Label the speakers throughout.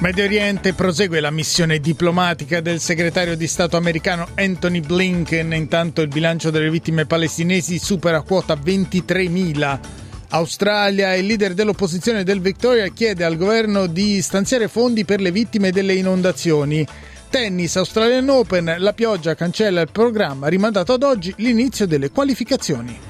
Speaker 1: Medio Oriente prosegue la missione diplomatica del segretario di Stato americano Anthony Blinken, intanto il bilancio delle vittime palestinesi supera quota 23.000. Australia, il leader dell'opposizione del Victoria chiede al governo di stanziare fondi per le vittime delle inondazioni. Tennis Australian Open, la pioggia cancella il programma, rimandato ad oggi l'inizio delle qualificazioni.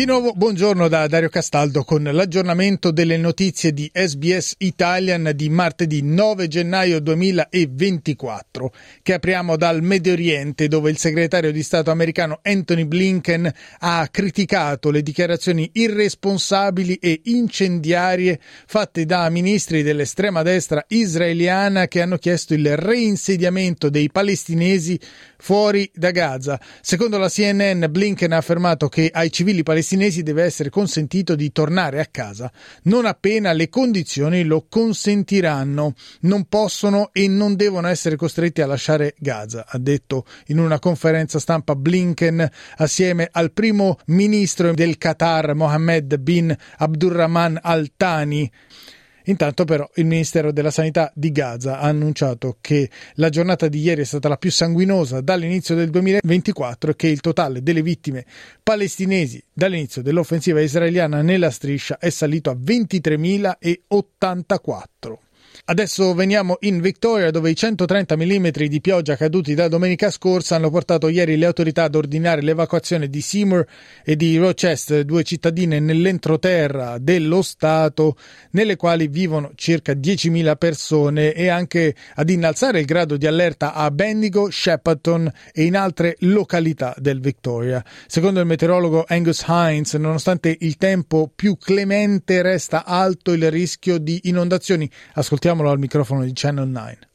Speaker 1: Di nuovo buongiorno da Dario Castaldo con l'aggiornamento delle notizie di SBS Italian di martedì 9 gennaio 2024 che apriamo dal Medio Oriente dove il segretario di Stato americano Anthony Blinken ha criticato le dichiarazioni irresponsabili e incendiarie fatte da ministri dell'estrema destra israeliana che hanno chiesto il reinsediamento dei palestinesi fuori da Gaza. Secondo la CNN Blinken ha affermato che ai civili palestinesi palestinesi deve essere consentito di tornare a casa non appena le condizioni lo consentiranno. Non possono e non devono essere costretti a lasciare Gaza, ha detto in una conferenza stampa Blinken assieme al primo ministro del Qatar Mohammed bin Abdurrahman Al Thani. Intanto però il Ministero della Sanità di Gaza ha annunciato che la giornata di ieri è stata la più sanguinosa dall'inizio del 2024 e che il totale delle vittime palestinesi dall'inizio dell'offensiva israeliana nella striscia è salito a 23.084. Adesso veniamo in Victoria dove i 130 mm di pioggia caduti da domenica scorsa hanno portato ieri le autorità ad ordinare l'evacuazione di Seymour e di Rochester, due cittadine nell'entroterra dello Stato nelle quali vivono circa 10.000 persone e anche ad innalzare il grado di allerta a Bendigo, Shepparton e in altre località del Victoria. Secondo il meteorologo Angus Hines, nonostante il tempo più clemente resta alto il rischio di inondazioni. Ascoltiamo Ascoltiamolo al microfono di Channel 9.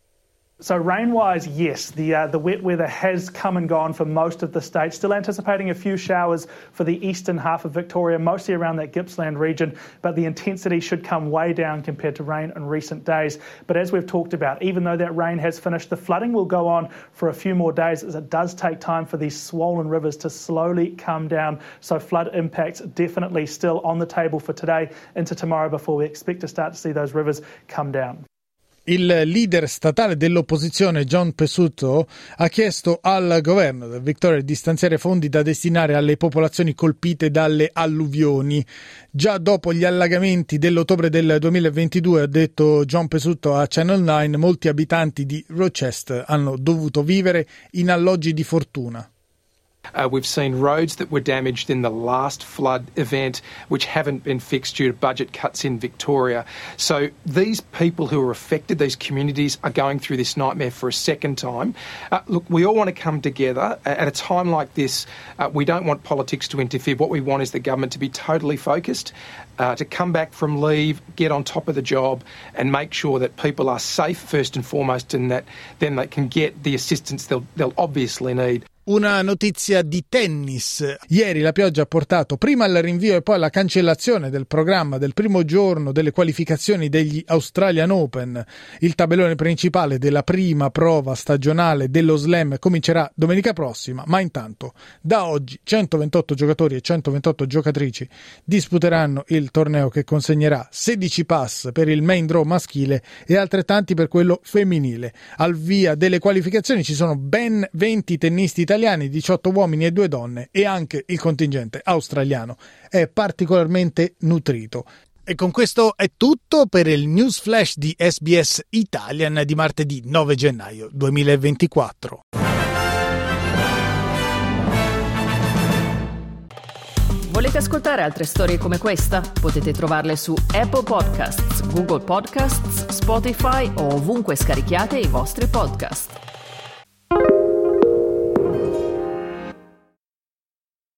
Speaker 2: So rain-wise, yes, the uh, the wet weather has come and gone for most of the state. Still anticipating a few showers for the eastern half of Victoria, mostly around that Gippsland region, but the intensity should come way down compared to rain in recent days. But as we've talked about, even though that rain has finished, the flooding will go on for a few more days as it does take time for these swollen rivers to slowly come down. So flood impacts definitely still on the table for today into tomorrow before we expect to start to see those rivers come down.
Speaker 1: Il leader statale dell'opposizione John Pesutto ha chiesto al governo del Victoria di stanziare fondi da destinare alle popolazioni colpite dalle alluvioni. Già dopo gli allagamenti dell'ottobre del 2022, ha detto John Pesutto a Channel 9, molti abitanti di Rochester hanno dovuto vivere in alloggi di fortuna.
Speaker 3: Uh, we've seen roads that were damaged in the last flood event, which haven't been fixed due to budget cuts in Victoria. So these people who are affected, these communities, are going through this nightmare for a second time. Uh, look, we all want to come together at a time like this. Uh, we don't want politics to interfere. What we want is the government to be totally focused. Uh, to come back from leave, get on top of the job, and make sure that people are safe first and foremost, and that then they can get the assistance they'll, they'll obviously need.
Speaker 1: Una notizia di tennis. Ieri la pioggia ha portato prima al rinvio e poi alla cancellazione del programma del primo giorno delle qualificazioni degli Australian Open. Il tabellone principale della prima prova stagionale dello slam comincerà domenica prossima, ma intanto da oggi 128 giocatori e 128 giocatrici disputeranno il torneo che consegnerà 16 pass per il main draw maschile e altrettanti per quello femminile. Al via delle qualificazioni ci sono ben 20 tennisti italiani italiani, 18 uomini e 2 donne e anche il contingente australiano è particolarmente nutrito. E con questo è tutto per il news flash di SBS Italian di martedì 9 gennaio 2024.
Speaker 4: Volete ascoltare altre storie come questa? Potete trovarle su Apple Podcasts, Google Podcasts, Spotify o ovunque scarichiate i vostri podcast.